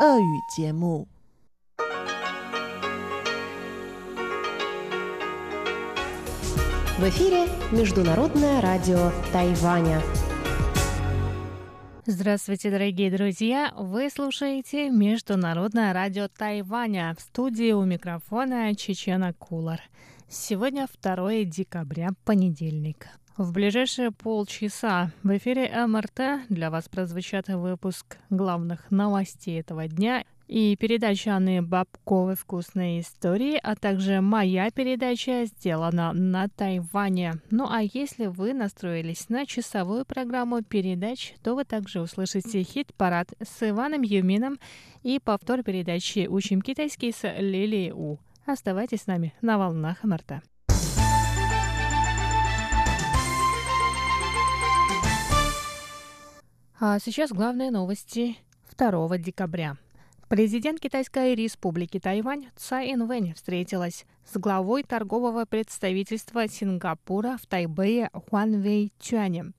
俄语节目。В эфире Международное радио Тайваня. Здравствуйте, дорогие друзья! Вы слушаете Международное радио Тайваня. В студии у микрофона Чечена Кулар. Сегодня 2 декабря, понедельник. В ближайшие полчаса в эфире МРТ для вас прозвучат выпуск главных новостей этого дня и передача Анны Бабковой «Вкусные истории», а также моя передача сделана на Тайване. Ну а если вы настроились на часовую программу передач, то вы также услышите хит-парад с Иваном Юмином и повтор передачи «Учим китайский» с Лилией У. Оставайтесь с нами на волнах МРТ. А сейчас главные новости 2 декабря. Президент Китайской республики Тайвань Цай Инвэнь встретилась с главой торгового представительства Сингапура в Тайбэе Хуан Вэй Чуанем.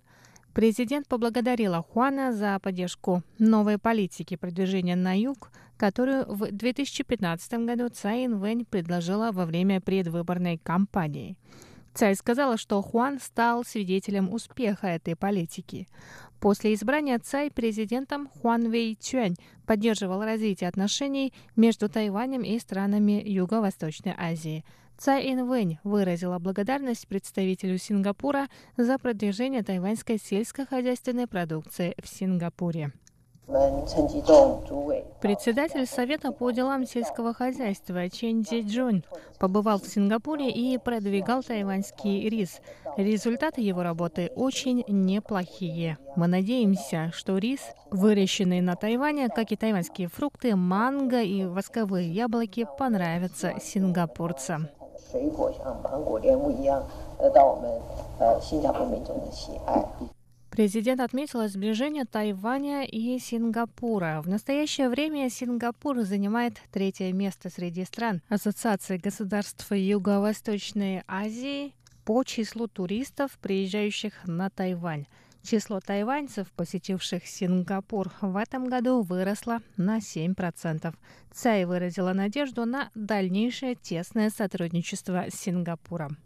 Президент поблагодарила Хуана за поддержку новой политики продвижения на юг, которую в 2015 году Цай Инвэнь предложила во время предвыборной кампании. Цай сказала, что Хуан стал свидетелем успеха этой политики. После избрания Цай президентом Хуан Вэй Чуань поддерживал развитие отношений между Тайванем и странами Юго-Восточной Азии. Цай Инвэнь выразила благодарность представителю Сингапура за продвижение тайваньской сельскохозяйственной продукции в Сингапуре. Председатель Совета по делам сельского хозяйства Чен Джун побывал в Сингапуре и продвигал тайваньский рис. Результаты его работы очень неплохие. Мы надеемся, что рис, выращенный на Тайване, как и тайваньские фрукты, манго и восковые яблоки, понравятся сингапурцам. 水果像芒果、莲雾一样得到我们呃新加坡民众的喜爱。 Президент отметил сближение Тайваня и Сингапура. В настоящее время Сингапур занимает третье место среди стран Ассоциации государств Юго-Восточной Азии по числу туристов, приезжающих на Тайвань. Число тайваньцев, посетивших Сингапур в этом году, выросло на 7%. Цай выразила надежду на дальнейшее тесное сотрудничество с Сингапуром.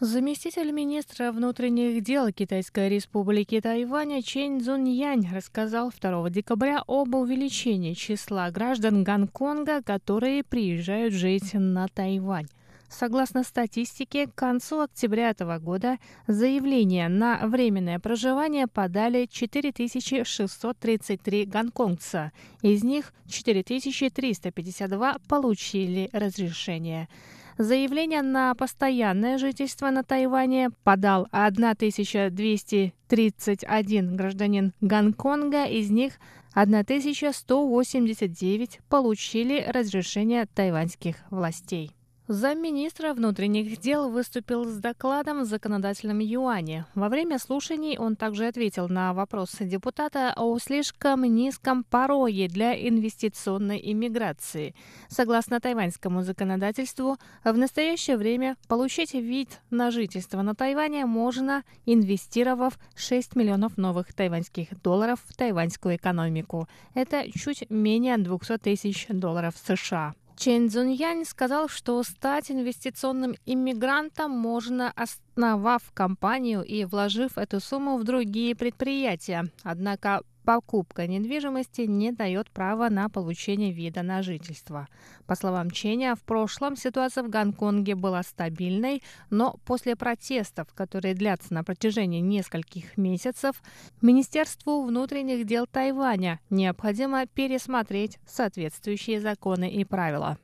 Заместитель министра внутренних дел Китайской республики Тайваня Чен Цзуньянь рассказал 2 декабря об увеличении числа граждан Гонконга, которые приезжают жить на Тайвань. Согласно статистике, к концу октября этого года заявления на временное проживание подали 4633 гонконгца. Из них 4352 получили разрешение. Заявление на постоянное жительство на Тайване подал 1231 гражданин Гонконга, из них 1189 получили разрешение тайваньских властей. Замминистра внутренних дел выступил с докладом в законодательном юане. Во время слушаний он также ответил на вопросы депутата о слишком низком пороге для инвестиционной иммиграции. Согласно тайваньскому законодательству, в настоящее время получить вид на жительство на Тайване можно, инвестировав 6 миллионов новых тайваньских долларов в тайваньскую экономику. Это чуть менее 200 тысяч долларов США. Чен Цзуньянь сказал, что стать инвестиционным иммигрантом можно, основав компанию и вложив эту сумму в другие предприятия. Однако покупка недвижимости не дает права на получение вида на жительство. По словам Ченя, в прошлом ситуация в Гонконге была стабильной, но после протестов, которые длятся на протяжении нескольких месяцев, Министерству внутренних дел Тайваня необходимо пересмотреть соответствующие законы и правила.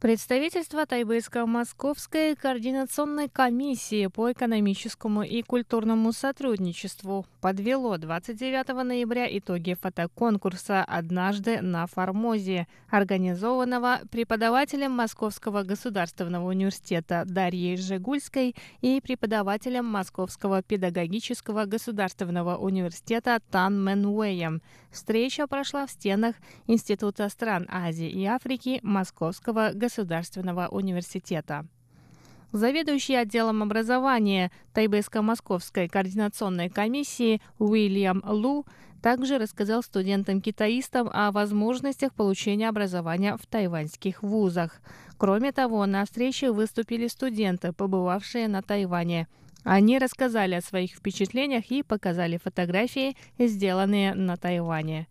Представительство Тайбэйско-Московской координационной комиссии по экономическому и культурному сотрудничеству подвело 29 ноября итоги фотоконкурса «Однажды на Формозе», организованного преподавателем Московского государственного университета Дарьей Жигульской и преподавателем Московского педагогического государственного университета Тан Мэнуэем. Встреча прошла в стенах Института стран Азии и Африки Московского государственного Государственного университета. Заведующий отделом образования Тайбэйско-Московской координационной комиссии Уильям Лу также рассказал студентам-китаистам о возможностях получения образования в тайваньских вузах. Кроме того, на встрече выступили студенты, побывавшие на Тайване. Они рассказали о своих впечатлениях и показали фотографии, сделанные на Тайване.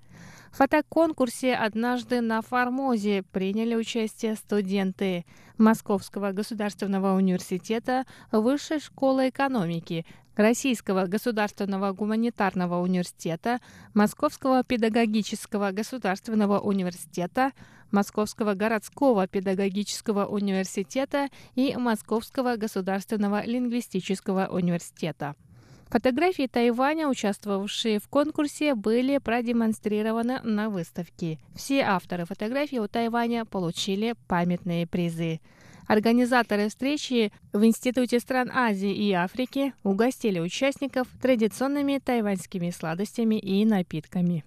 Фотоконкурсе «Однажды на Формозе» приняли участие студенты Московского государственного университета Высшей школы экономики, Российского государственного гуманитарного университета, Московского педагогического государственного университета, Московского городского педагогического университета и Московского государственного лингвистического университета. Фотографии Тайваня, участвовавшие в конкурсе, были продемонстрированы на выставке. Все авторы фотографий у Тайваня получили памятные призы. Организаторы встречи в Институте стран Азии и Африки угостили участников традиционными тайваньскими сладостями и напитками.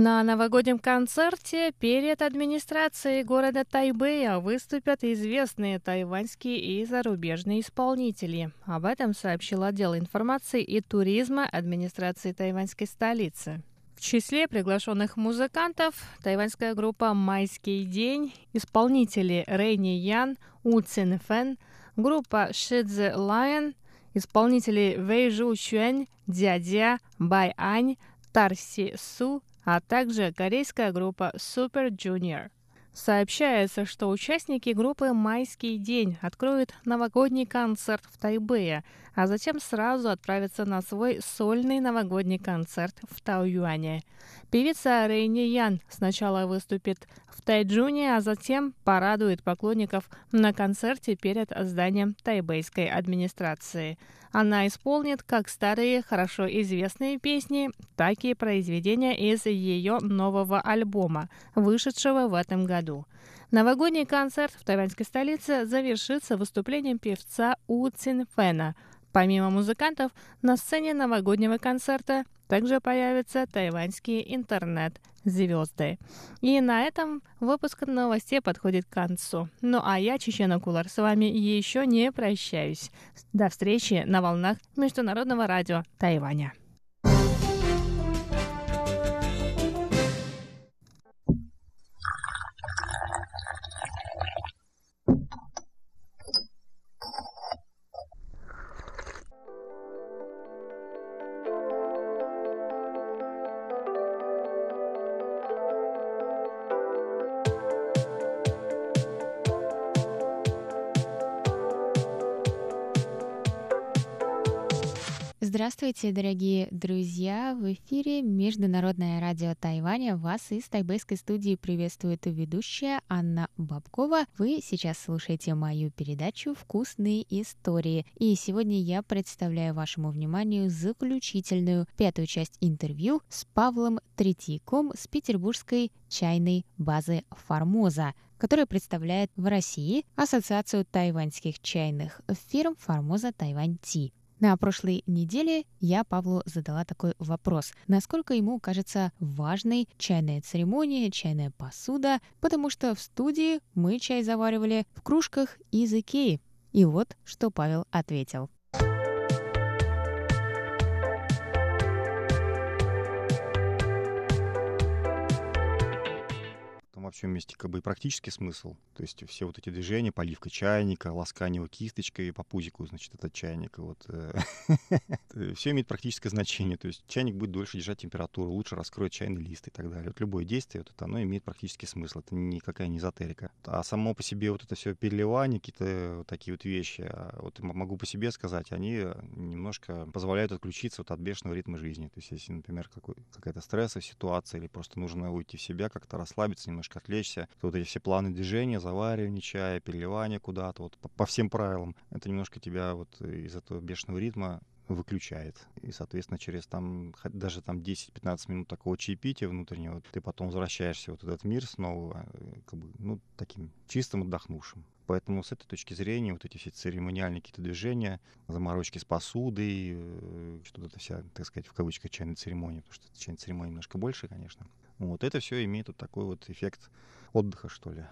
На новогоднем концерте перед администрацией города Тайбэя выступят известные тайваньские и зарубежные исполнители. Об этом сообщил отдел информации и туризма администрации тайваньской столицы. В числе приглашенных музыкантов тайваньская группа «Майский день», исполнители Рейни Ян, У Цин Фэн, группа Шидзе Лайон, исполнители Вэй Жу Чуэнь, Дядя, Бай Ань, Тарси Су, а также корейская группа Super Junior. Сообщается, что участники группы «Майский день» откроют новогодний концерт в Тайбэе, а затем сразу отправятся на свой сольный новогодний концерт в Тауюане. Певица Рейни Ян сначала выступит в Тайджуне, а затем порадует поклонников на концерте перед зданием тайбэйской администрации – она исполнит как старые, хорошо известные песни, так и произведения из ее нового альбома, вышедшего в этом году. Новогодний концерт в тайваньской столице завершится выступлением певца У Цинфена. Помимо музыкантов, на сцене новогоднего концерта также появятся тайваньские интернет-звезды. И на этом выпуск новостей подходит к концу. Ну а я, Чечена Кулар, с вами еще не прощаюсь. До встречи на волнах Международного радио Тайваня. Здравствуйте, дорогие друзья! В эфире Международное радио Тайваня. Вас из тайбэйской студии приветствует ведущая Анна Бабкова. Вы сейчас слушаете мою передачу «Вкусные истории». И сегодня я представляю вашему вниманию заключительную пятую часть интервью с Павлом Третьяком с петербургской чайной базы «Формоза», которая представляет в России Ассоциацию тайваньских чайных фирм «Формоза Тайвань Ти». На прошлой неделе я Павлу задала такой вопрос. Насколько ему кажется важной чайная церемония, чайная посуда, потому что в студии мы чай заваривали в кружках из Икеи. И вот, что Павел ответил. Во всем месте как бы и практический смысл. То есть все вот эти движения, поливка чайника, ласкание его кисточкой по пузику, значит, этот чайник. Вот. Э, все имеет практическое значение. То есть чайник будет дольше держать температуру, лучше раскроет чайный лист и так далее. Вот любое действие, вот это, оно имеет практический смысл. Это никакая не эзотерика. А само по себе вот это все переливание, какие-то вот такие вот вещи, а вот могу по себе сказать, они немножко позволяют отключиться вот от бешеного ритма жизни. То есть если, например, какая-то стрессовая ситуация или просто нужно уйти в себя, как-то расслабиться, немножко отвлечься, вот эти все планы движения, заваривание чая, переливание куда-то, вот по, по всем правилам, это немножко тебя вот из этого бешеного ритма выключает. И, соответственно, через там даже там 10-15 минут такого чаепития внутреннего, ты потом возвращаешься вот в этот мир снова, э, как бы, ну, таким чистым, отдохнувшим. Поэтому с этой точки зрения вот эти все церемониальные какие-то движения, заморочки с посудой, э, что-то вся, так сказать, в кавычках чайная церемония, потому что чайная церемония немножко больше, конечно. Вот это все имеет вот такой вот эффект отдыха, что ли.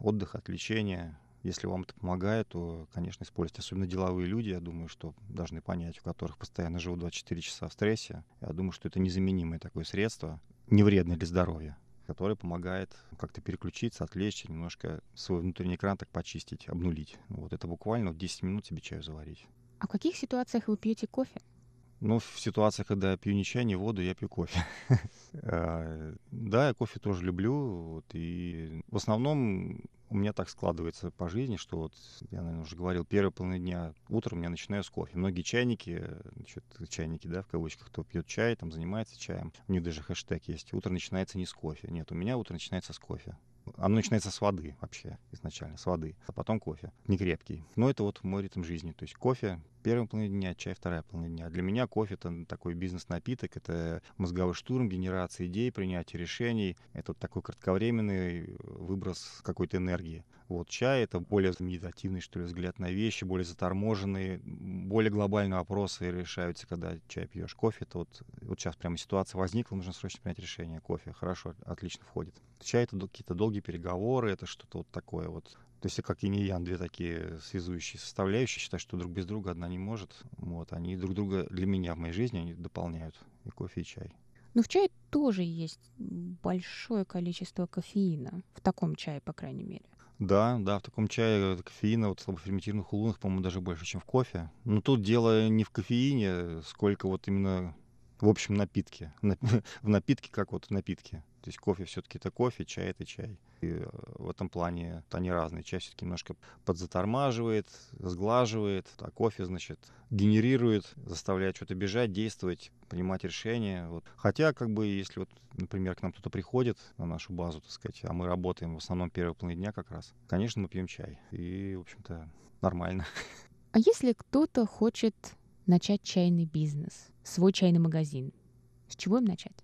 Отдыха, отвлечения, если вам это помогает, то, конечно, используйте. Особенно деловые люди, я думаю, что должны понять, у которых постоянно живут 24 часа в стрессе. Я думаю, что это незаменимое такое средство, не вредное для здоровья, которое помогает как-то переключиться, отвлечься, немножко свой внутренний экран так почистить, обнулить. Вот это буквально вот 10 минут себе чаю заварить. А в каких ситуациях вы пьете кофе? Ну, в ситуациях, когда я пью не чай, не воду, я пью кофе. А, да, я кофе тоже люблю. И в основном у меня так складывается по жизни, что вот, я, наверное, уже говорил, первые половина дня утром я начинаю с кофе. Многие чайники, значит, чайники, да, в кавычках, кто пьет чай, там, занимается чаем, у них даже хэштег есть. Утро начинается не с кофе. Нет, у меня утро начинается с кофе. Оно начинается с воды вообще изначально, с воды, а потом кофе, не крепкий. Но это вот мой ритм жизни. То есть кофе первая половина дня, чай вторая половина дня. Для меня кофе — это такой бизнес-напиток, это мозговой штурм, генерация идей, принятие решений. Это вот такой кратковременный выброс какой-то энергии. Вот чай — это более медитативный, что ли, взгляд на вещи, более заторможенный, более глобальные вопросы решаются, когда чай пьешь. Кофе — это вот, вот сейчас прямо ситуация возникла, нужно срочно принять решение. Кофе хорошо, отлично входит. Чай — это какие-то долгие переговоры, это что-то вот такое вот то есть как и не ян, две такие связующие составляющие, считаю, что друг без друга одна не может. Вот, они друг друга для меня в моей жизни они дополняют, и кофе, и чай. Но в чае тоже есть большое количество кофеина. В таком чае, по крайней мере. Да, да, в таком чае кофеина, вот слабоферментированных улунах, по-моему, даже больше, чем в кофе. Но тут дело не в кофеине, сколько вот именно в общем напитке. В напитке, как вот в напитке. То есть кофе все-таки это кофе, чай это чай. И э, в этом плане они разные. Чай все-таки немножко подзатормаживает, сглаживает, а кофе, значит, генерирует, заставляет что-то бежать, действовать, принимать решения. Вот. Хотя, как бы, если вот, например, к нам кто-то приходит на нашу базу, так сказать, а мы работаем в основном первые половины дня как раз, конечно, мы пьем чай. И, в общем-то, нормально. А если кто-то хочет начать чайный бизнес, свой чайный магазин, с чего им начать?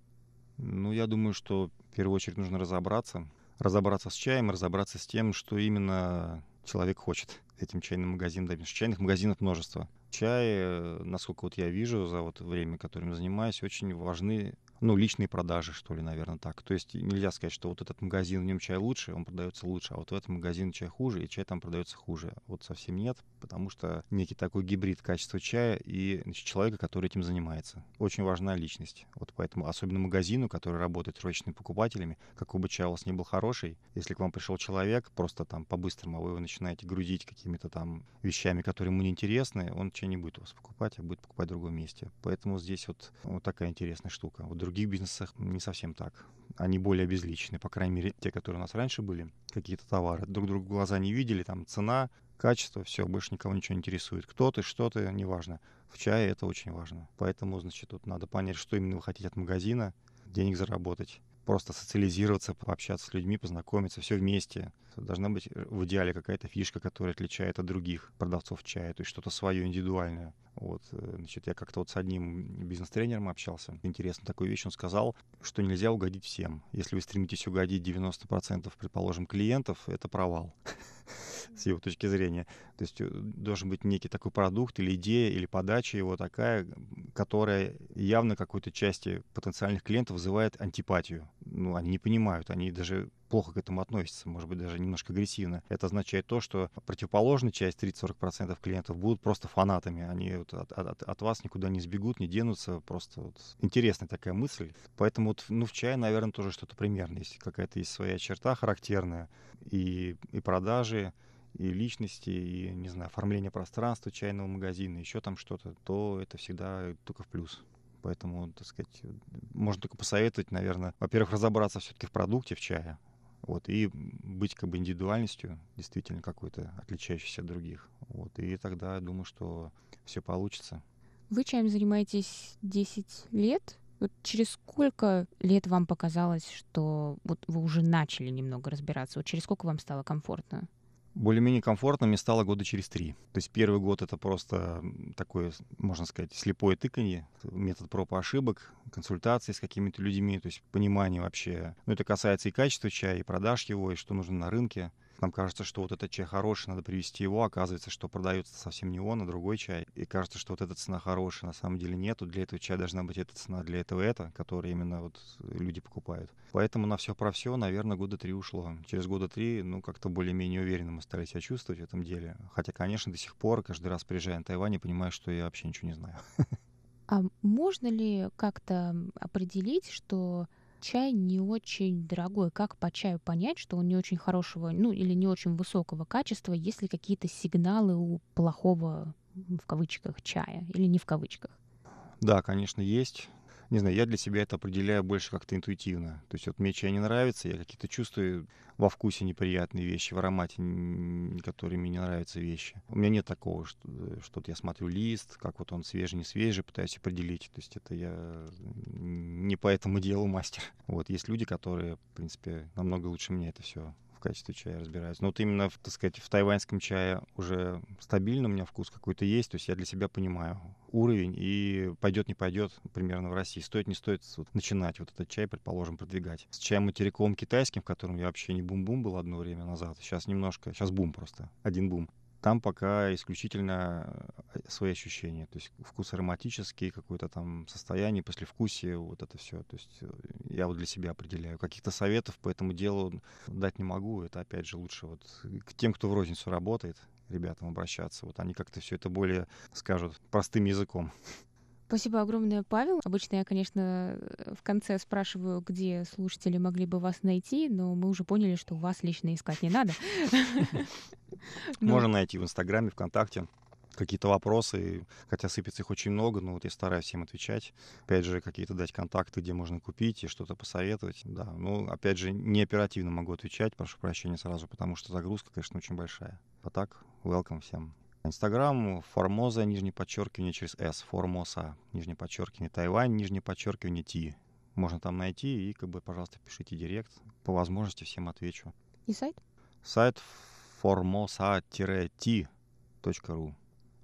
Ну, я думаю, что в первую очередь нужно разобраться. Разобраться с чаем, разобраться с тем, что именно человек хочет этим чайным магазином добиться. Чайных магазинов множество. Чай, э, насколько вот я вижу за вот время, которым занимаюсь, очень важны ну, личные продажи, что ли, наверное, так. То есть нельзя сказать, что вот этот магазин, в нем чай лучше, он продается лучше, а вот в этом магазине чай хуже, и чай там продается хуже. Вот совсем нет, потому что некий такой гибрид качества чая и значит, человека, который этим занимается. Очень важна личность. Вот поэтому, особенно магазину, который работает с розничными покупателями, какой бы чай у вас ни был хороший, если к вам пришел человек, просто там по-быстрому вы его начинаете грузить какими-то там вещами, которые ему не интересны, он чай не будет у вас покупать, а будет покупать в другом месте. Поэтому здесь вот, вот такая интересная штука. Вот других бизнесах не совсем так. Они более безличны, по крайней мере, те, которые у нас раньше были, какие-то товары. Друг друга глаза не видели, там цена, качество, все, больше никого ничего не интересует. Кто ты, что ты, неважно. В чае это очень важно. Поэтому, значит, тут надо понять, что именно вы хотите от магазина, денег заработать, просто социализироваться, пообщаться с людьми, познакомиться, все вместе. Должна быть в идеале какая-то фишка, которая отличает от других продавцов чая, то есть что-то свое индивидуальное. Вот, э, значит, я как-то вот с одним бизнес-тренером общался. Интересно такую вещь он сказал, что нельзя угодить всем. Если вы стремитесь угодить 90%, предположим, клиентов, это провал с его точки зрения. То есть э, должен быть некий такой продукт или идея, или подача его такая, которая явно какой-то части потенциальных клиентов вызывает антипатию. Ну, они не понимают, они даже плохо к этому относится, может быть, даже немножко агрессивно. Это означает то, что противоположная часть, 30-40% клиентов, будут просто фанатами. Они вот от, от, от вас никуда не сбегут, не денутся. Просто вот интересная такая мысль. Поэтому вот, ну, в чае, наверное, тоже что-то примерно. Если какая-то есть своя черта характерная, и, и продажи, и личности, и, не знаю, оформление пространства чайного магазина, еще там что-то, то это всегда только в плюс. Поэтому, так сказать, можно только посоветовать, наверное, во-первых, разобраться все-таки в продукте, в чае, вот, и быть как бы индивидуальностью, действительно какой-то отличающейся от других. Вот, и тогда я думаю, что все получится. Вы чаем занимаетесь 10 лет? Вот через сколько лет вам показалось, что вот вы уже начали немного разбираться? Вот через сколько вам стало комфортно? Более-менее комфортно мне стало года через три. То есть первый год это просто такое, можно сказать, слепое тыканье, метод проб и ошибок, консультации с какими-то людьми, то есть понимание вообще. Ну, это касается и качества чая, и продаж его, и что нужно на рынке. Нам кажется, что вот этот чай хороший, надо привезти его. Оказывается, что продается совсем не он, а другой чай. И кажется, что вот эта цена хорошая. На самом деле нету. Для этого чая должна быть эта цена, для этого это, который именно вот люди покупают. Поэтому на все про все, наверное, года три ушло. Через года три, ну, как-то более-менее уверенно мы стали себя чувствовать в этом деле. Хотя, конечно, до сих пор, каждый раз приезжая на Тайвань, понимаю, что я вообще ничего не знаю. А можно ли как-то определить, что чай не очень дорогой. Как по чаю понять, что он не очень хорошего, ну или не очень высокого качества, если какие-то сигналы у плохого в кавычках чая или не в кавычках? Да, конечно, есть не знаю, я для себя это определяю больше как-то интуитивно. То есть вот мне чай не нравится, я какие-то чувствую во вкусе неприятные вещи, в аромате, которые мне не нравятся вещи. У меня нет такого, что, что я смотрю лист, как вот он свежий, не свежий, пытаюсь определить. То есть это я не по этому делу мастер. Вот есть люди, которые, в принципе, намного лучше меня это все качестве чая разбираюсь. Но вот именно, так сказать, в тайваньском чае уже стабильно у меня вкус какой-то есть, то есть я для себя понимаю уровень и пойдет, не пойдет примерно в России. Стоит, не стоит вот, начинать вот этот чай, предположим, продвигать. С чаем материковым китайским, в котором я вообще не бум-бум был одно время назад, сейчас немножко, сейчас бум просто, один бум там пока исключительно э, свои ощущения. То есть вкус ароматический, какое-то там состояние, послевкусие, вот это все. То есть э, я вот для себя определяю. Каких-то советов по этому делу дать не могу. Это опять же лучше вот к тем, кто в розницу работает, ребятам обращаться. Вот они как-то все это более скажут простым языком. Спасибо огромное, Павел. Обычно я, конечно, в конце спрашиваю, где слушатели могли бы вас найти, но мы уже поняли, что вас лично искать не надо. Можно найти в Инстаграме, ВКонтакте какие-то вопросы, хотя сыпется их очень много, но вот я стараюсь всем отвечать. Опять же, какие-то дать контакты, где можно купить и что-то посоветовать. Да, ну, опять же, не оперативно могу отвечать, прошу прощения сразу, потому что загрузка, конечно, очень большая. А так, welcome всем. Инстаграм Формоза, нижнее подчеркивание через S, Формоса, нижнее подчеркивание Тайвань, нижнее подчеркивание Ти. Можно там найти и, как бы, пожалуйста, пишите директ. По возможности всем отвечу. И сайт? Сайт formosa-t.ru.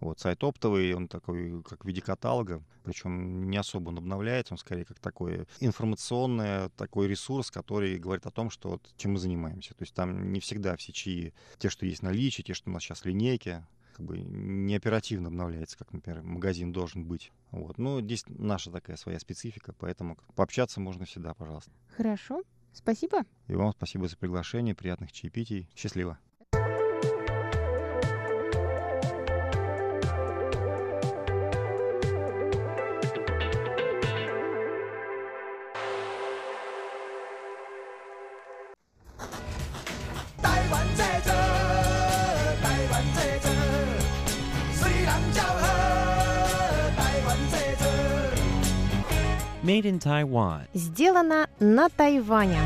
Вот, сайт оптовый, он такой, как в виде каталога, причем не особо он обновляется, он скорее как такой информационный такой ресурс, который говорит о том, что вот чем мы занимаемся. То есть там не всегда все чаи, те, что есть наличие, те, что у нас сейчас линейки, как бы не оперативно обновляется, как, например, магазин должен быть. Вот. Но здесь наша такая своя специфика, поэтому пообщаться можно всегда, пожалуйста. Хорошо. Спасибо. И вам спасибо за приглашение, приятных чаепитий. Счастливо. Made in Taiwan. Сделано на Тайване.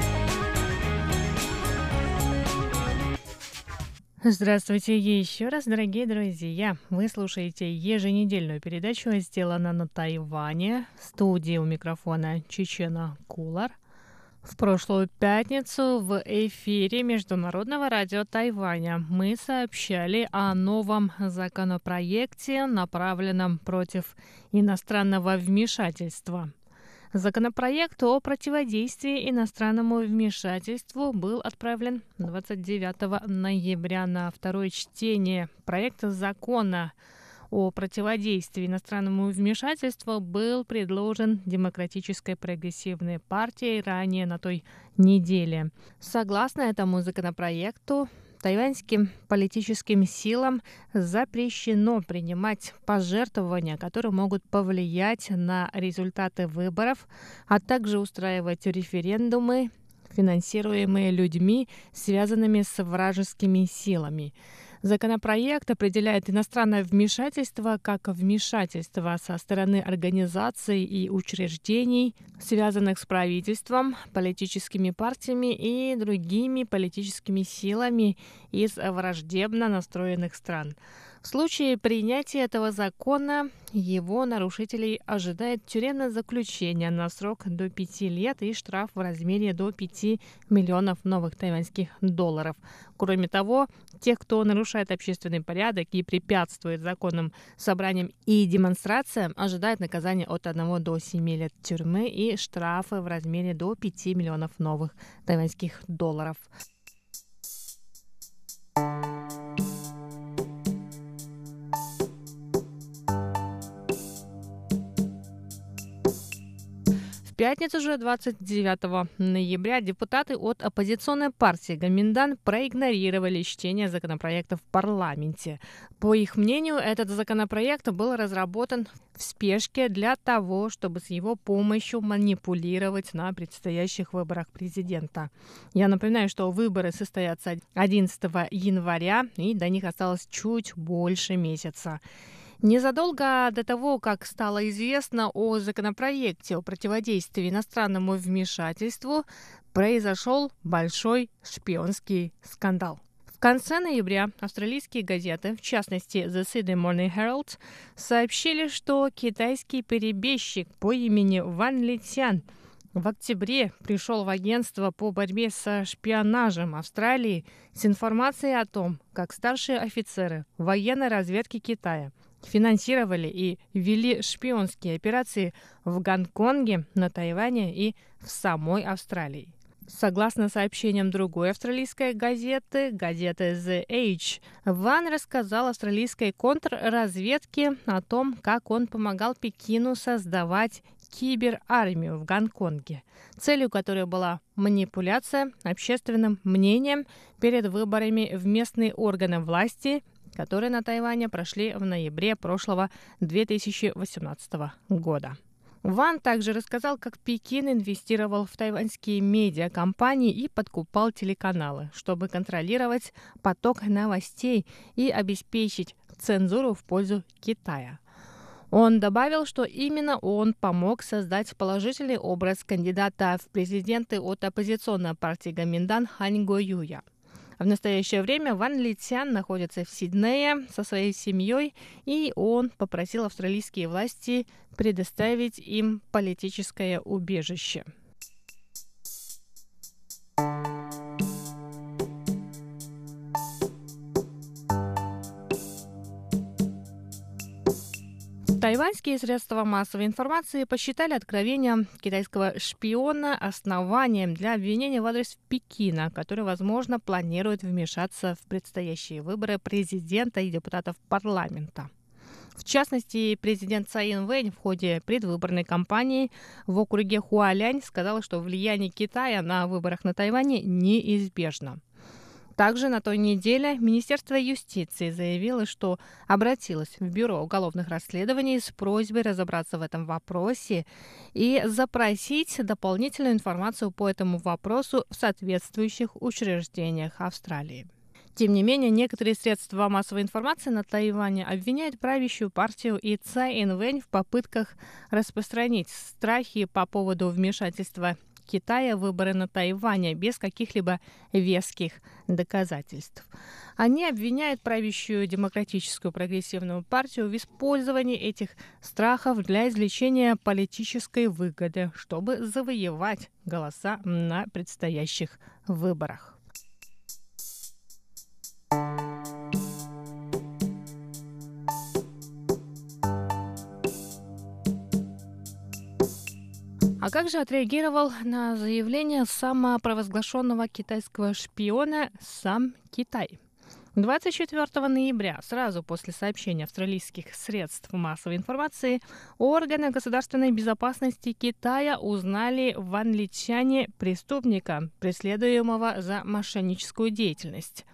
Здравствуйте еще раз, дорогие друзья! Вы слушаете еженедельную передачу «Сделано на Тайване». В студии у микрофона Чечена Кулар. В прошлую пятницу в эфире Международного радио Тайваня мы сообщали о новом законопроекте, направленном против иностранного вмешательства – Законопроект о противодействии иностранному вмешательству был отправлен 29 ноября на второе чтение. Проект закона о противодействии иностранному вмешательству был предложен Демократической прогрессивной партией ранее на той неделе. Согласно этому законопроекту, тайваньским политическим силам запрещено принимать пожертвования, которые могут повлиять на результаты выборов, а также устраивать референдумы, финансируемые людьми, связанными с вражескими силами. Законопроект определяет иностранное вмешательство как вмешательство со стороны организаций и учреждений, связанных с правительством, политическими партиями и другими политическими силами из враждебно настроенных стран. В случае принятия этого закона его нарушителей ожидает тюремное заключение на срок до пяти лет и штраф в размере до 5 миллионов новых тайваньских долларов. Кроме того, тех, кто нарушает общественный порядок и препятствует законным собраниям и демонстрациям, ожидает наказание от 1 до 7 лет тюрьмы и штрафы в размере до 5 миллионов новых тайваньских долларов. Пятницу же, 29 ноября, депутаты от оппозиционной партии Гаминдан проигнорировали чтение законопроекта в парламенте. По их мнению, этот законопроект был разработан в спешке для того, чтобы с его помощью манипулировать на предстоящих выборах президента. Я напоминаю, что выборы состоятся 11 января, и до них осталось чуть больше месяца. Незадолго до того, как стало известно о законопроекте о противодействии иностранному вмешательству, произошел большой шпионский скандал. В конце ноября австралийские газеты, в частности The Sydney Morning Herald, сообщили, что китайский перебежчик по имени Ван Литян в октябре пришел в агентство по борьбе со шпионажем Австралии с информацией о том, как старшие офицеры военной разведки Китая – финансировали и вели шпионские операции в Гонконге, на Тайване и в самой Австралии. Согласно сообщениям другой австралийской газеты, газеты The Age, Ван рассказал австралийской контрразведке о том, как он помогал Пекину создавать киберармию в Гонконге, целью которой была манипуляция общественным мнением перед выборами в местные органы власти которые на Тайване прошли в ноябре прошлого 2018 года. Ван также рассказал, как Пекин инвестировал в тайваньские медиакомпании и подкупал телеканалы, чтобы контролировать поток новостей и обеспечить цензуру в пользу Китая. Он добавил, что именно он помог создать положительный образ кандидата в президенты от оппозиционной партии Гаминдан Хань Го Юя – в настоящее время Ван Литян находится в Сиднее со своей семьей, и он попросил австралийские власти предоставить им политическое убежище. Тайваньские средства массовой информации посчитали откровение китайского шпиона основанием для обвинения в адрес Пекина, который, возможно, планирует вмешаться в предстоящие выборы президента и депутатов парламента. В частности, президент Цаин Вэнь в ходе предвыборной кампании в округе Хуалянь сказал, что влияние Китая на выборах на Тайване неизбежно. Также на той неделе Министерство юстиции заявило, что обратилось в Бюро уголовных расследований с просьбой разобраться в этом вопросе и запросить дополнительную информацию по этому вопросу в соответствующих учреждениях Австралии. Тем не менее, некоторые средства массовой информации на Тайване обвиняют правящую партию и Цай Инвэнь в попытках распространить страхи по поводу вмешательства Китая выборы на Тайване без каких-либо веских доказательств. Они обвиняют правящую демократическую прогрессивную партию в использовании этих страхов для извлечения политической выгоды, чтобы завоевать голоса на предстоящих выборах. А как же отреагировал на заявление самопровозглашенного китайского шпиона сам Китай? 24 ноября, сразу после сообщения австралийских средств массовой информации, органы государственной безопасности Китая узнали в англичане преступника, преследуемого за мошенническую деятельность.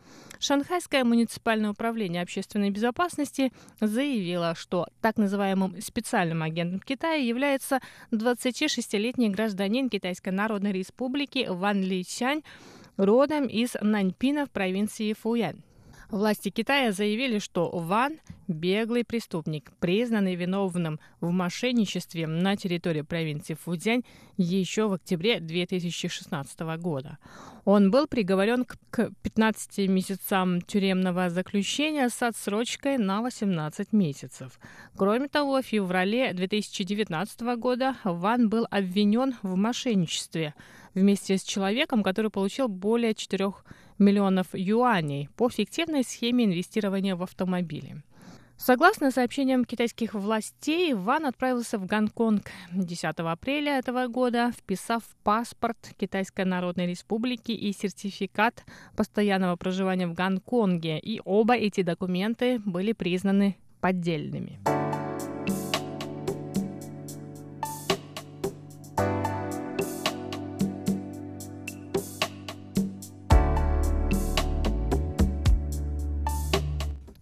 Шанхайское муниципальное управление общественной безопасности заявило, что так называемым специальным агентом Китая является 26-летний гражданин Китайской Народной Республики Ван Личань, родом из Наньпина в провинции Фуян. Власти Китая заявили, что Ван – беглый преступник, признанный виновным в мошенничестве на территории провинции Фудзянь еще в октябре 2016 года. Он был приговорен к 15 месяцам тюремного заключения с отсрочкой на 18 месяцев. Кроме того, в феврале 2019 года Ван был обвинен в мошенничестве вместе с человеком, который получил более 4 миллионов юаней по фиктивной схеме инвестирования в автомобили. Согласно сообщениям китайских властей, Ван отправился в Гонконг 10 апреля этого года, вписав паспорт Китайской Народной Республики и сертификат постоянного проживания в Гонконге, и оба эти документы были признаны поддельными.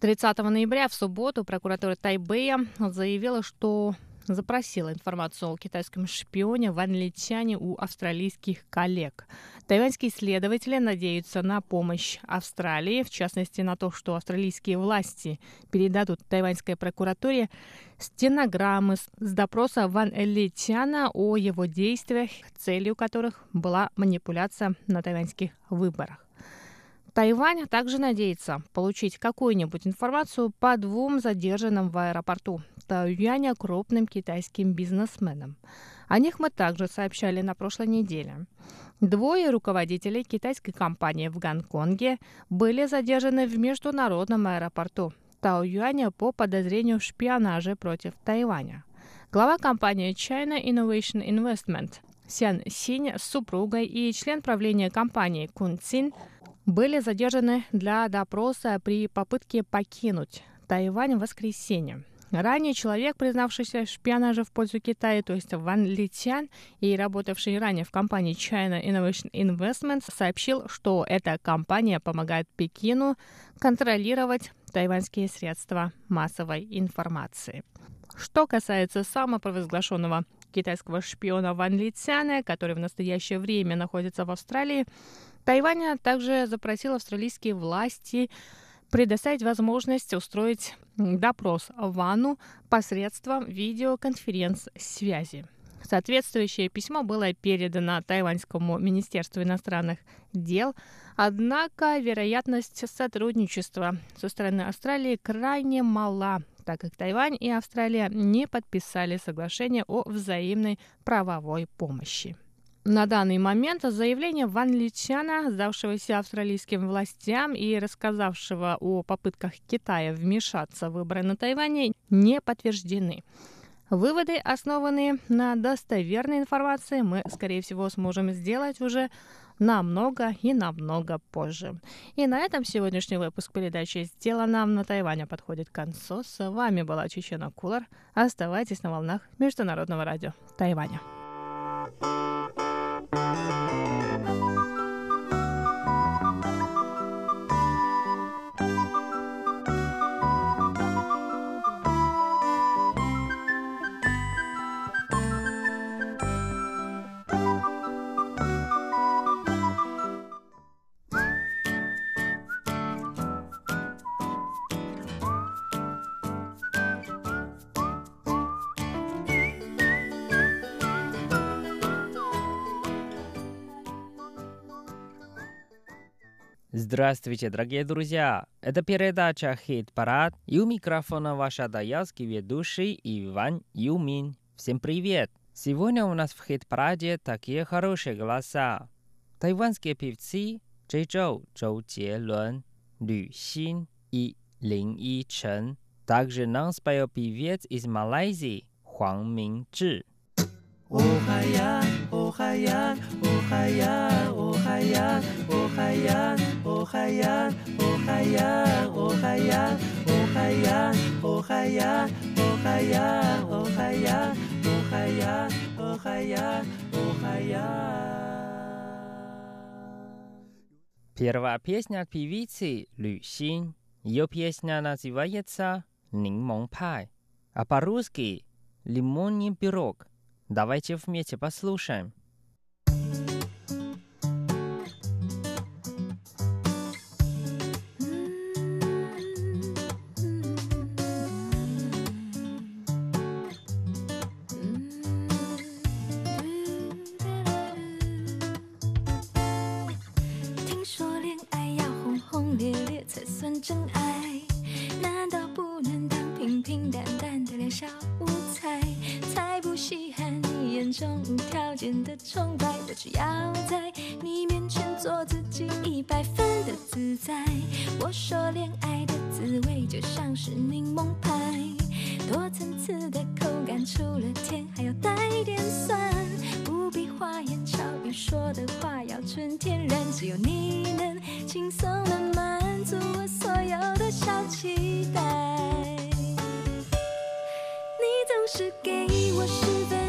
30 ноября в субботу прокуратура Тайбэя заявила, что запросила информацию о китайском шпионе Ван Личане у австралийских коллег. Тайваньские следователи надеются на помощь Австралии, в частности на то, что австралийские власти передадут тайваньской прокуратуре стенограммы с допроса Ван Личана о его действиях, целью которых была манипуляция на тайваньских выборах. Тайвань также надеется получить какую-нибудь информацию по двум задержанным в аэропорту Тайюаня крупным китайским бизнесменам. О них мы также сообщали на прошлой неделе. Двое руководителей китайской компании в Гонконге были задержаны в международном аэропорту Таоюаня по подозрению в шпионаже против Тайваня. Глава компании China Innovation Investment Сян Синь с супругой и член правления компании Кун Цин – были задержаны для допроса при попытке покинуть Тайвань в воскресенье. Ранее человек, признавшийся в в пользу Китая, то есть Ван Литян, и работавший ранее в компании China Innovation Investments, сообщил, что эта компания помогает Пекину контролировать тайваньские средства массовой информации. Что касается самопровозглашенного китайского шпиона Ван Литяна, который в настоящее время находится в Австралии, Тайвань также запросил австралийские власти предоставить возможность устроить допрос Вану посредством видеоконференц-связи. Соответствующее письмо было передано Тайваньскому Министерству иностранных дел, однако вероятность сотрудничества со стороны Австралии крайне мала, так как Тайвань и Австралия не подписали соглашение о взаимной правовой помощи. На данный момент заявление Ван Личана, сдавшегося австралийским властям и рассказавшего о попытках Китая вмешаться в выборы на Тайване, не подтверждены. Выводы, основанные на достоверной информации, мы, скорее всего, сможем сделать уже намного и намного позже. И на этом сегодняшний выпуск передачи «Сделано на Тайване» подходит к концу. С вами была Чечена Кулар. Оставайтесь на волнах Международного радио Тайваня. Здравствуйте, дорогие друзья! Это передача «Хит-парад» и у микрофона ваша адаялский ведущий Иван Юмин. Всем привет! Сегодня у нас в «Хит-параде» такие хорошие голоса. Тайванские певцы Чжэчжоу Чжоу Лун, Лю Син и Лин И Чен. Также нам спел певец из Малайзии Хуан Минчжи. О, хая, о, хая, о, хая, о, hayat, oh hayat, oh hayat, oh hayat, oh hayat, oh hayat, oh hayat, oh hayat, oh hayat, oh hayat, oh hayat, oh hayat. Первая песня от певицы Лю Синь. Ее песня называется «Нимон пай», а по-русски «Лимонный пирог». Давайте вместе послушаем. 天然只有你能轻松的满足我所有的小期待。你总是给我十分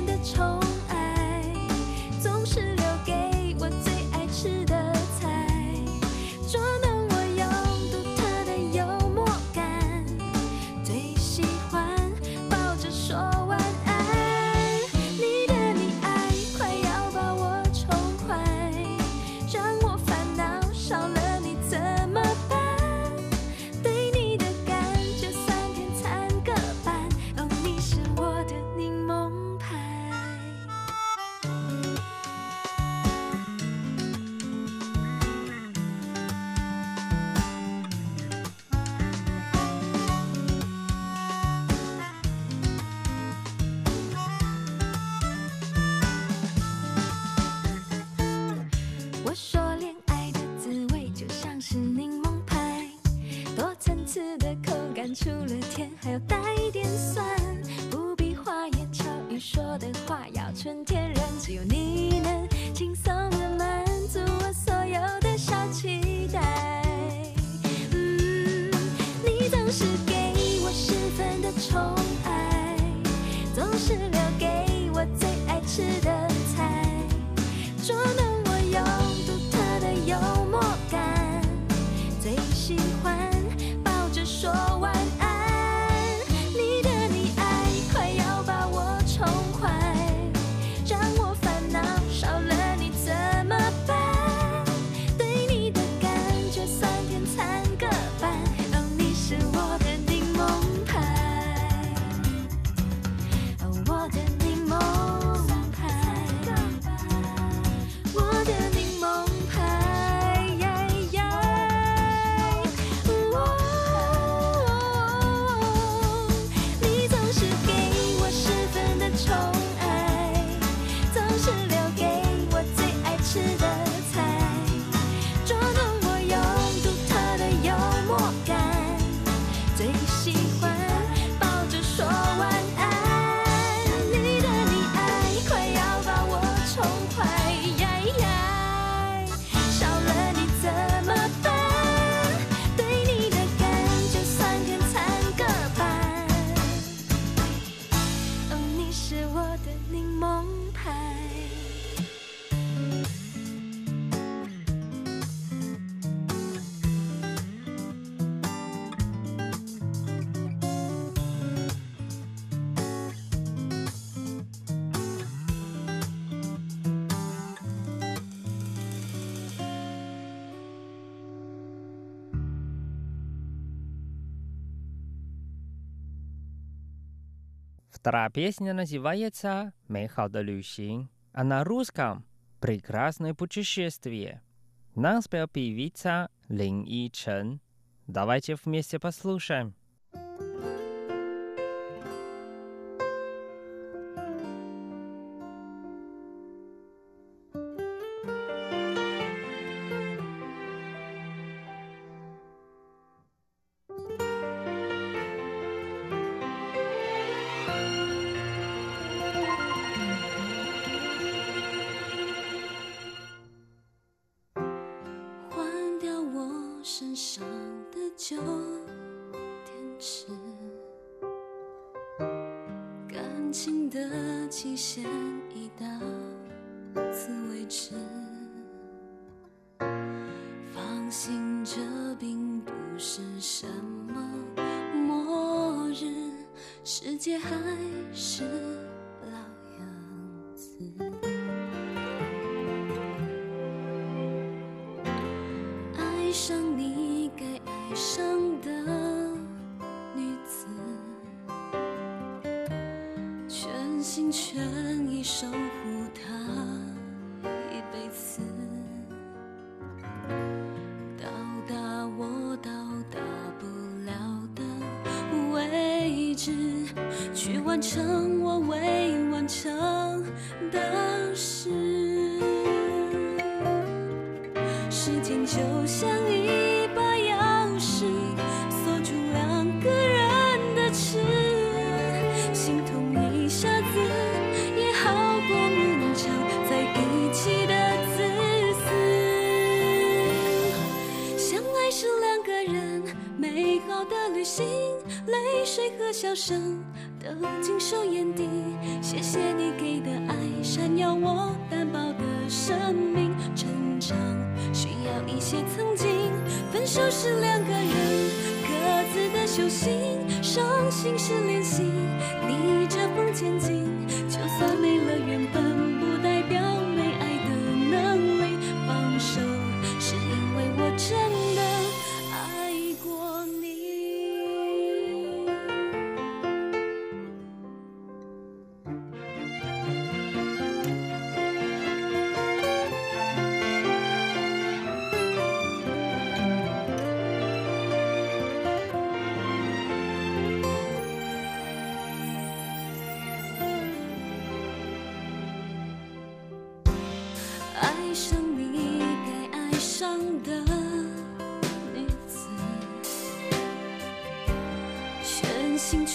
Вторая песня называется «Мейхао Люсин», а на русском «Прекрасное путешествие». Нам спел певица Лин И Чен. Давайте вместе послушаем. 花身上的旧电池感情的极限。全心全意守护他一辈子，到达我到达不了的位置，去完成我未完成的事。时间就像一。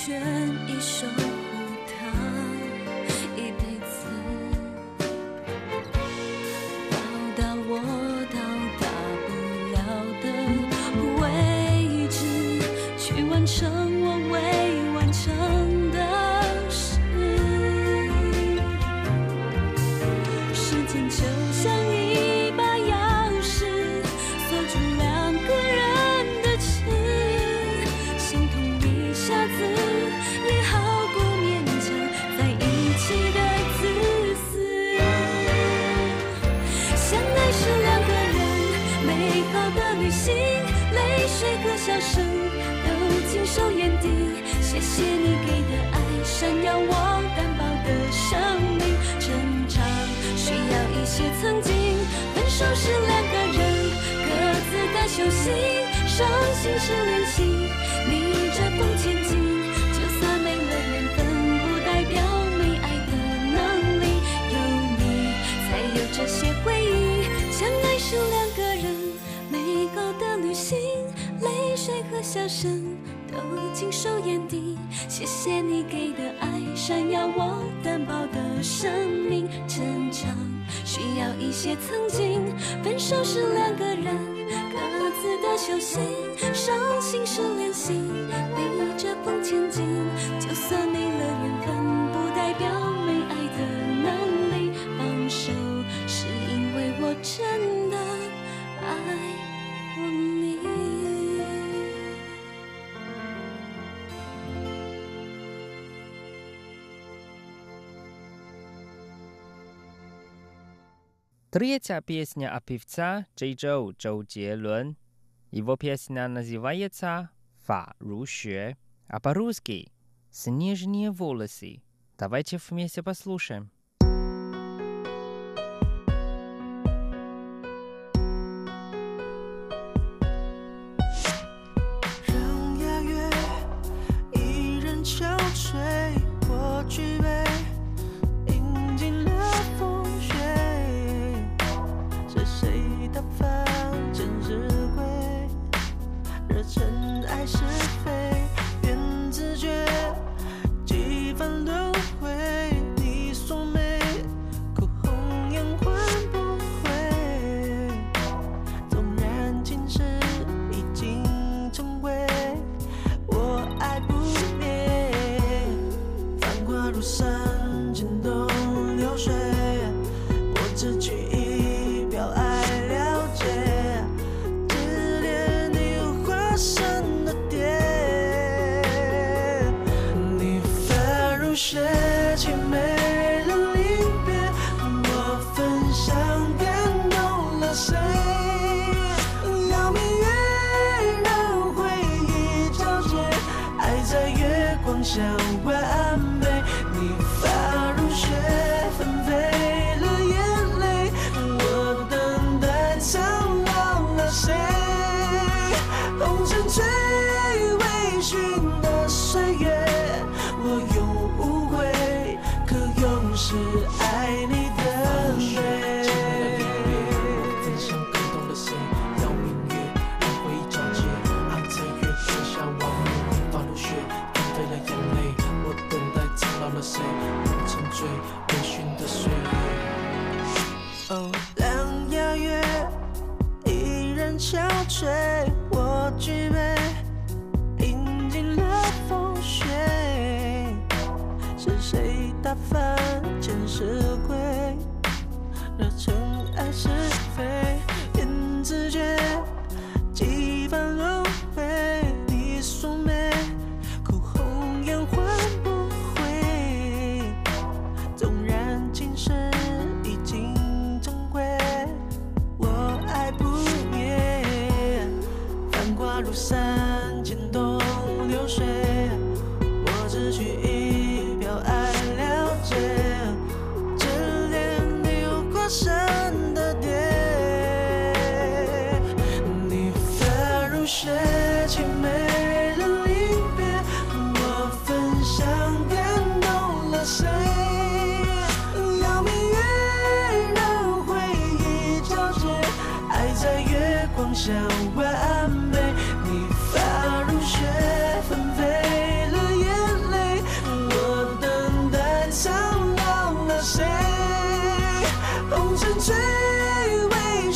选一首。休息，伤心是练习，逆着风前进。就算没了缘分，不代表没爱的能力。放手是因为我真的爱过你。Его песня называется «Фа Руше», а по-русски «Снежные волосы». Давайте вместе послушаем. show where I'm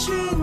Nation.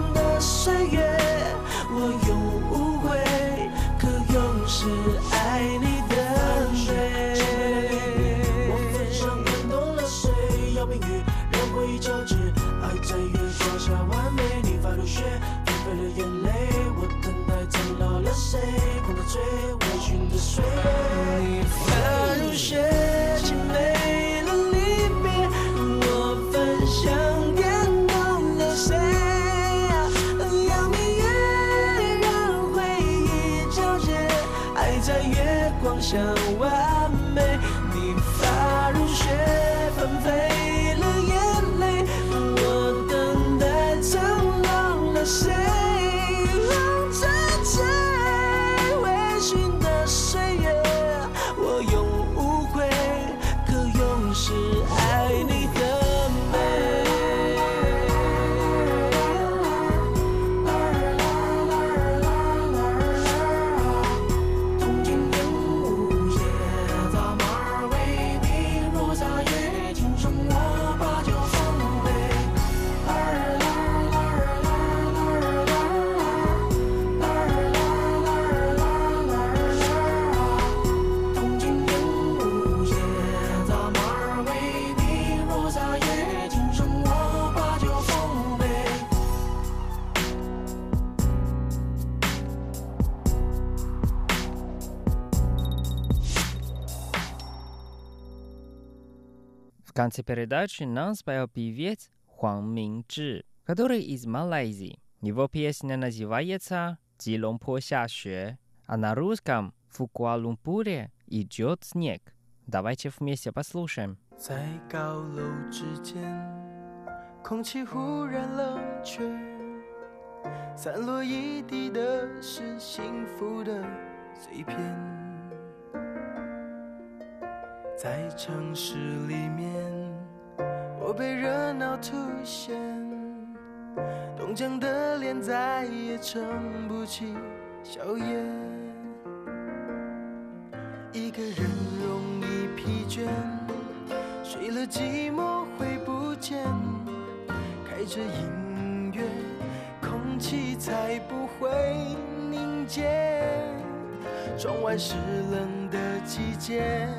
конце передачи нам спел певец Хуан Минджи, который из Малайзии. Его песня называется «Циломпо Xiaxue», а на русском «В Куала-Лумпуре идет снег». Давайте вместе послушаем. 在高楼之间，空气忽然冷却，散落一地的是幸福的碎片。在城市里面，我被热闹突现，冻僵的脸再也撑不起笑颜。一个人容易疲倦，睡了寂寞会不见，开着音乐，空气才不会凝结。窗外是冷的季节。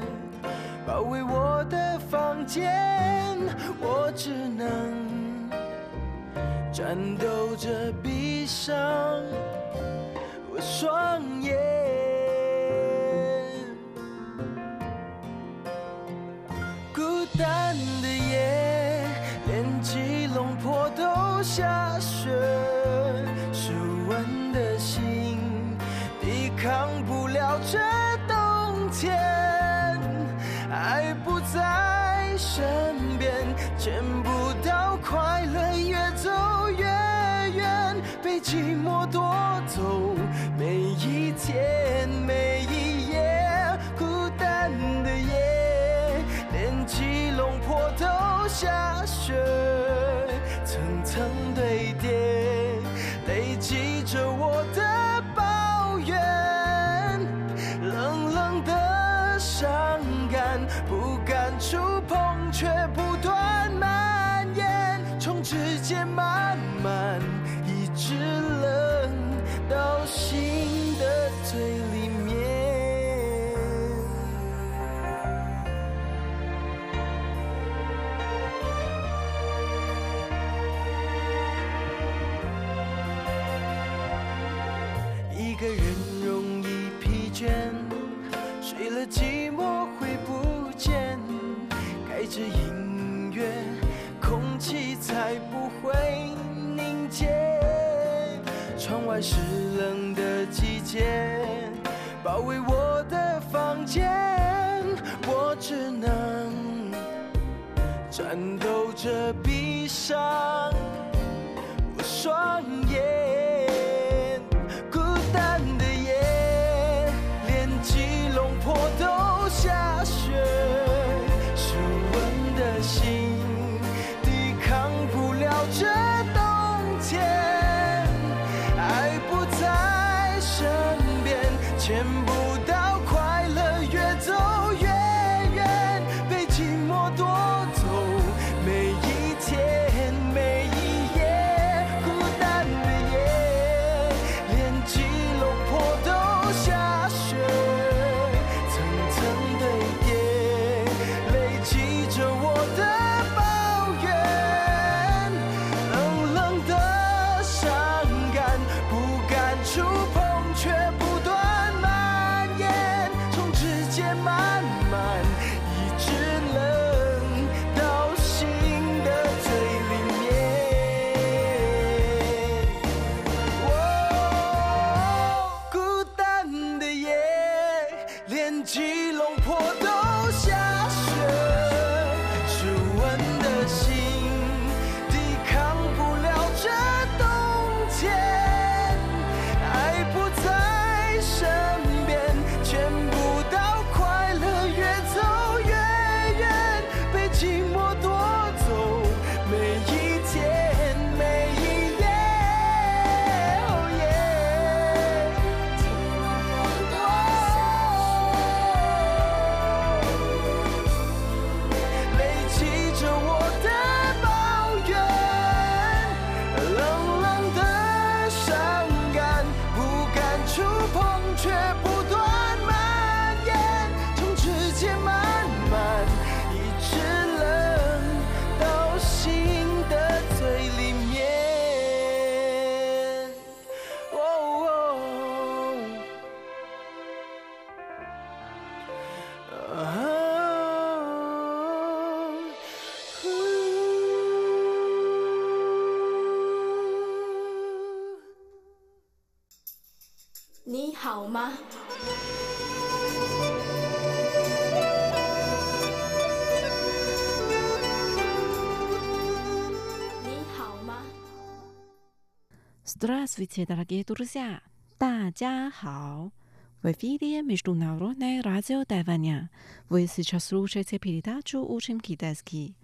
包围我的房间，我只能颤抖着闭上我双眼，孤单的夜，连吉隆坡都下雪。time. 我的 Здравствуйте, дорогие друзья! 大家好! В эфире Международное радио Тайваня. Вы сейчас слушаете передачу «Учим китайский».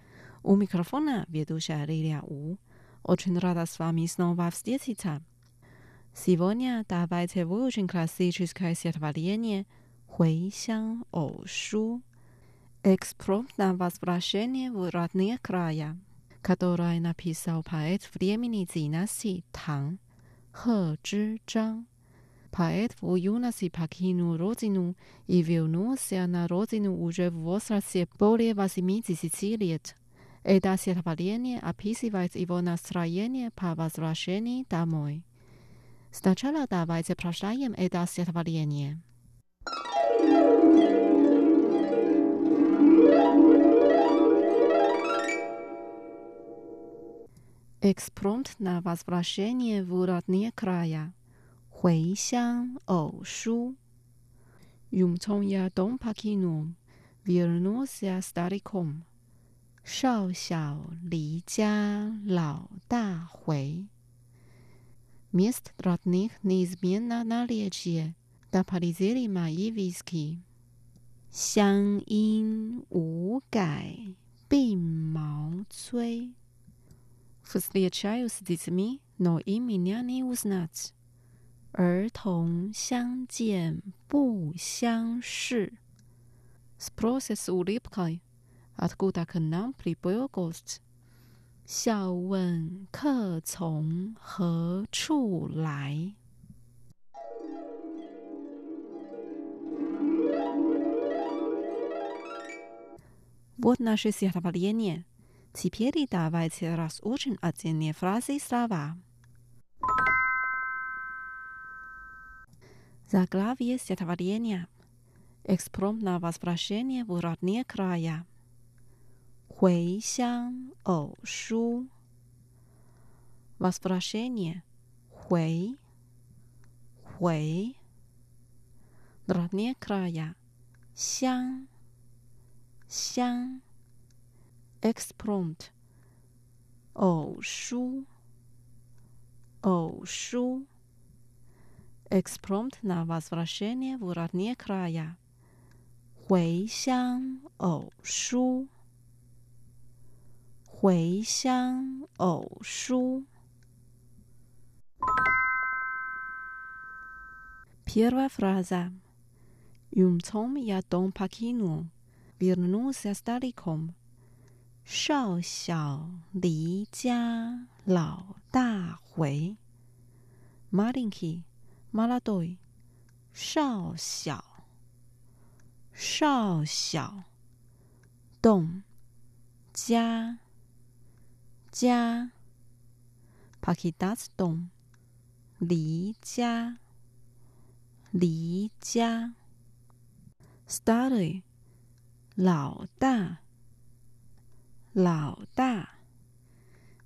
У микрофона ведущая Лилия У. Очень рада с вами снова встретиться. Сегодня давайте выучим классическое стихотворение «Хуэй сян оу шу» экспромт на возвращение в родные края, которое написал поэт времени династии Тang Хэ Чжан. Поэт в юности покинул родину и вернулся на родину уже в возрасте более 80 лет. Это стихотворение описывает его настроение по возвращении домой. Сначала давайте прочитаем это стихотворение. Экспромт на возвращение в родные края. 回乡偶书。永从亚东 покинул, вернулся стариком. 少小离家老大回。Мест родных неизменно наличие, до полетели мои виски. 乡音无改鬓毛衰。 встречаю с детьми, но и меня не узнать. 儿童相见不相识。Спросит у липкой, откуда к нам прибыл гость? 笑问客从何处来。Вот наше сиравление. Теперь давайте разучим отдельные фразы и слова. Заглавие стихотворения. Экспромт на возвращение в родные края. 回乡偶书 Возвращение. 回回 Родные края. 乡乡 Экспромт. 偶书偶书 Экспромт на возвращение в родные края. 回乡偶书回乡偶书 Первая фраза. Юнцом я дом покинул, вернулся стариком. 少小离家老大回。Malinki, Maladoi，少小，少小，动，家，家，Pakidas 动，离家，离家，study 老大老大，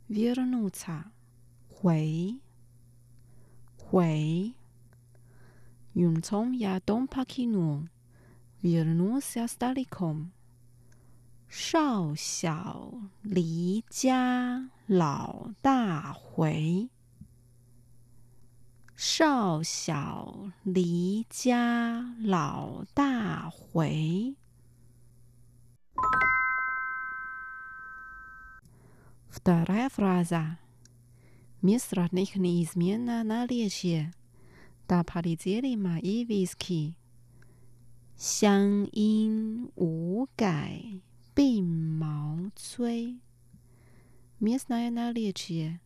вернуться, 回，回。Юнцом я дом покинул, вернулся стариком. 少小离家老大回。少小离家老大回。 Вторая фраза. Мистер них неизменно наличие. Да полетели мои виски. 乡音无改鬓毛衰。Местное наречие.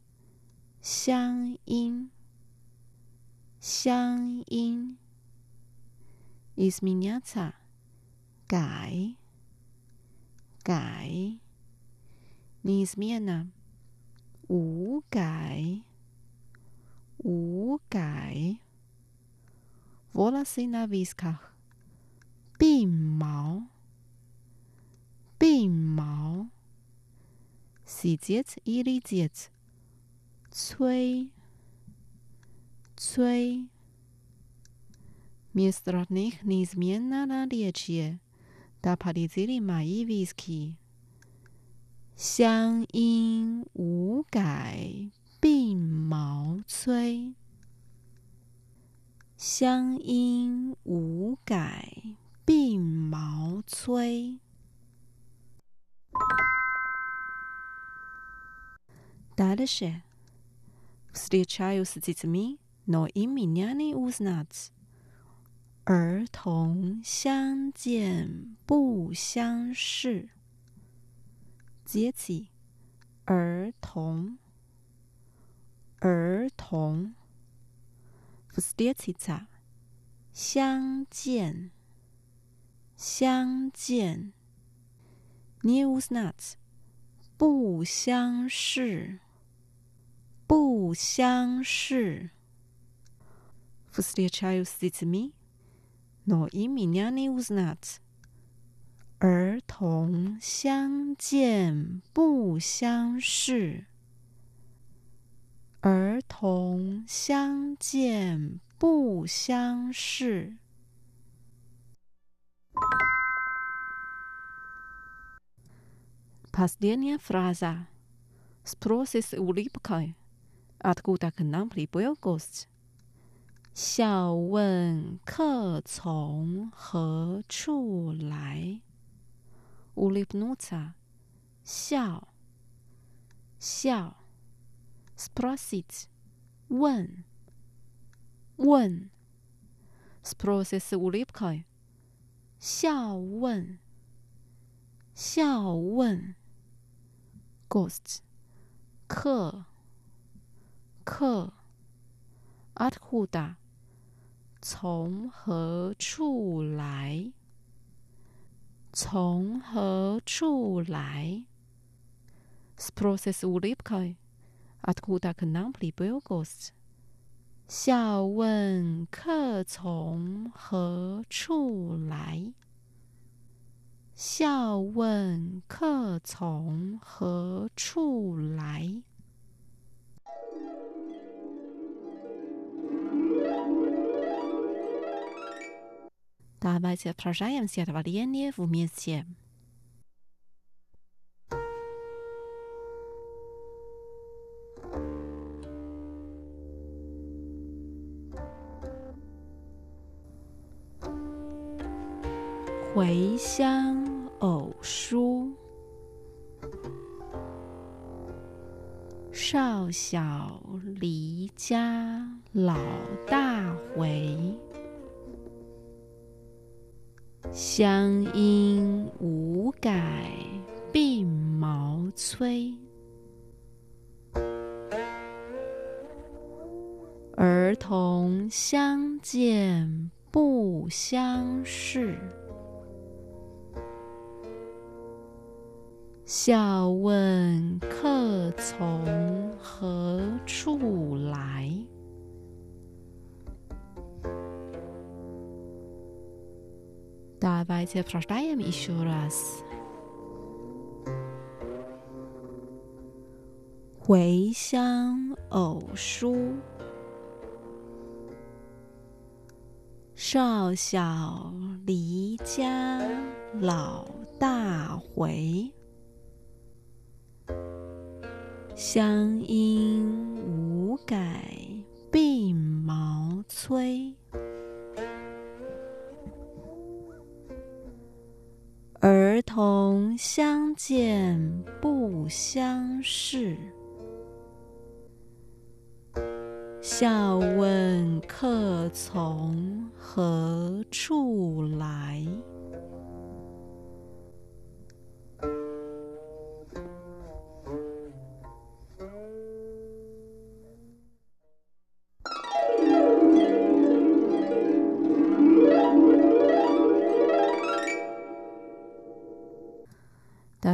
乡音，乡音。Изменяться. 改，改。 niezmienna. 无改，无改。Włosy na wiskach，鬓毛，鬓毛。Siedzieć i lizieć，吹，吹。Mistrz nich niezmienna na liecie, da palizili mai wiski. 乡音无改鬓毛衰。乡音无改鬓毛衰。Дальше. Встречаюсь с детьми, но им меня не узнать. 儿童相见不相识。 дети, 儿童，儿童。Встретиться，相见，相见。Не узнать，不相识，不相识。Встречаюсь с детьми, но им меня не узнать. 儿童相见不相识。儿童相见不相识。Последняя фраза. Спросит улыбкой, откуда к нам прибыл гость. 笑问客从何处来。 улыбнуться, 笑，笑，спросить, 问，问，спросить с улыбкой, 笑问，笑问，гость, 客，客，откуда, 从何处来？ 从何处来？Спросит улыбкой, откуда к нам прибыл гость? 笑问客从何处来？笑问客从何处来 ？Давайте продолжаем стихотворение вместе. 回乡偶书，少小离家老大回。 乡音无改鬓毛衰，儿童相见不相识。笑问客从何处来白发谁家翁媪？锄，回乡偶书。少小离家，老大回，乡音无改，鬓毛衰。儿童相见不相识。笑问客从何处来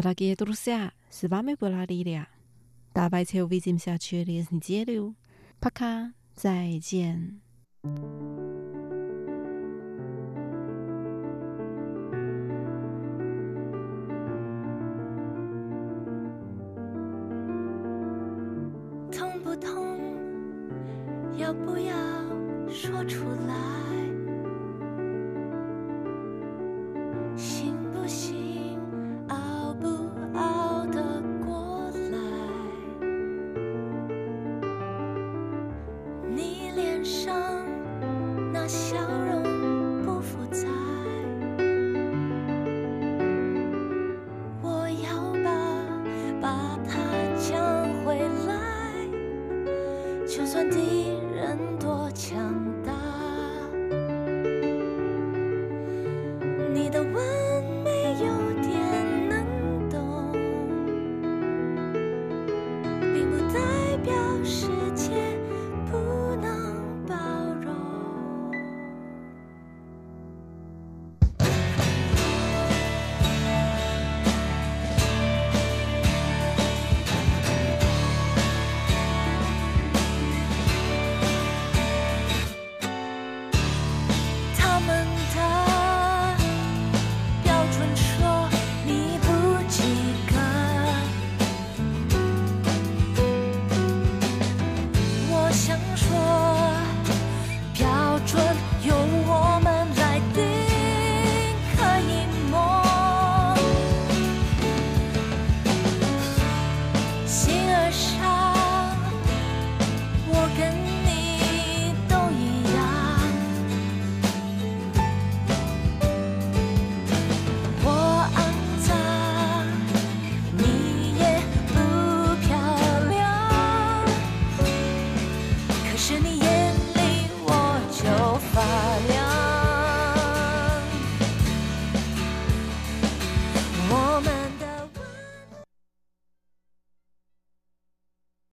？Дорогие друзья, с вами была Лилия. Давайте увидимся через неделю. Пока, 再见。